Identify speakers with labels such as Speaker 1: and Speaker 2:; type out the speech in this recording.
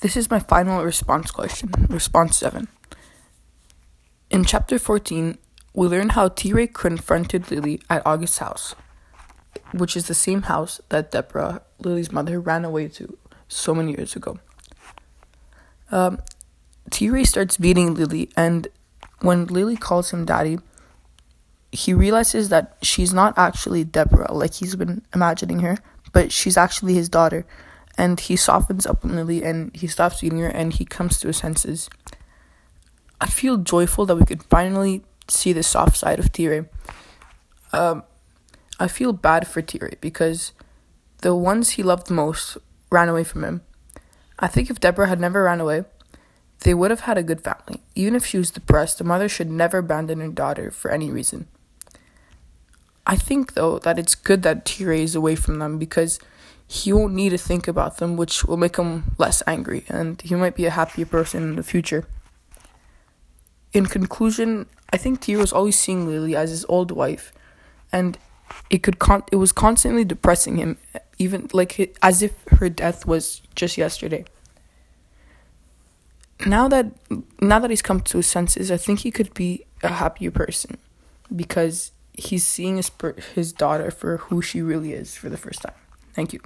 Speaker 1: This is my final response question, response 7. In chapter 14, we learn how T Ray confronted Lily at August's house, which is the same house that Deborah, Lily's mother, ran away to so many years ago. Um, T Ray starts beating Lily, and when Lily calls him daddy, he realizes that she's not actually Deborah, like he's been imagining her, but she's actually his daughter. And he softens up Lily and he stops beating her and he comes to his senses. I feel joyful that we could finally see the soft side of T Ray. Um, I feel bad for T Ray because the ones he loved most ran away from him. I think if Deborah had never ran away, they would have had a good family. Even if she was depressed, a mother should never abandon her daughter for any reason. I think, though, that it's good that T Ray is away from them because he won't need to think about them, which will make him less angry, and he might be a happier person in the future. In conclusion, I think T was always seeing Lily as his old wife, and it could con- it was constantly depressing him, even like as if her death was just yesterday now that now that he's come to his senses, I think he could be a happier person because he's seeing his his daughter for who she really is for the first time. Thank you.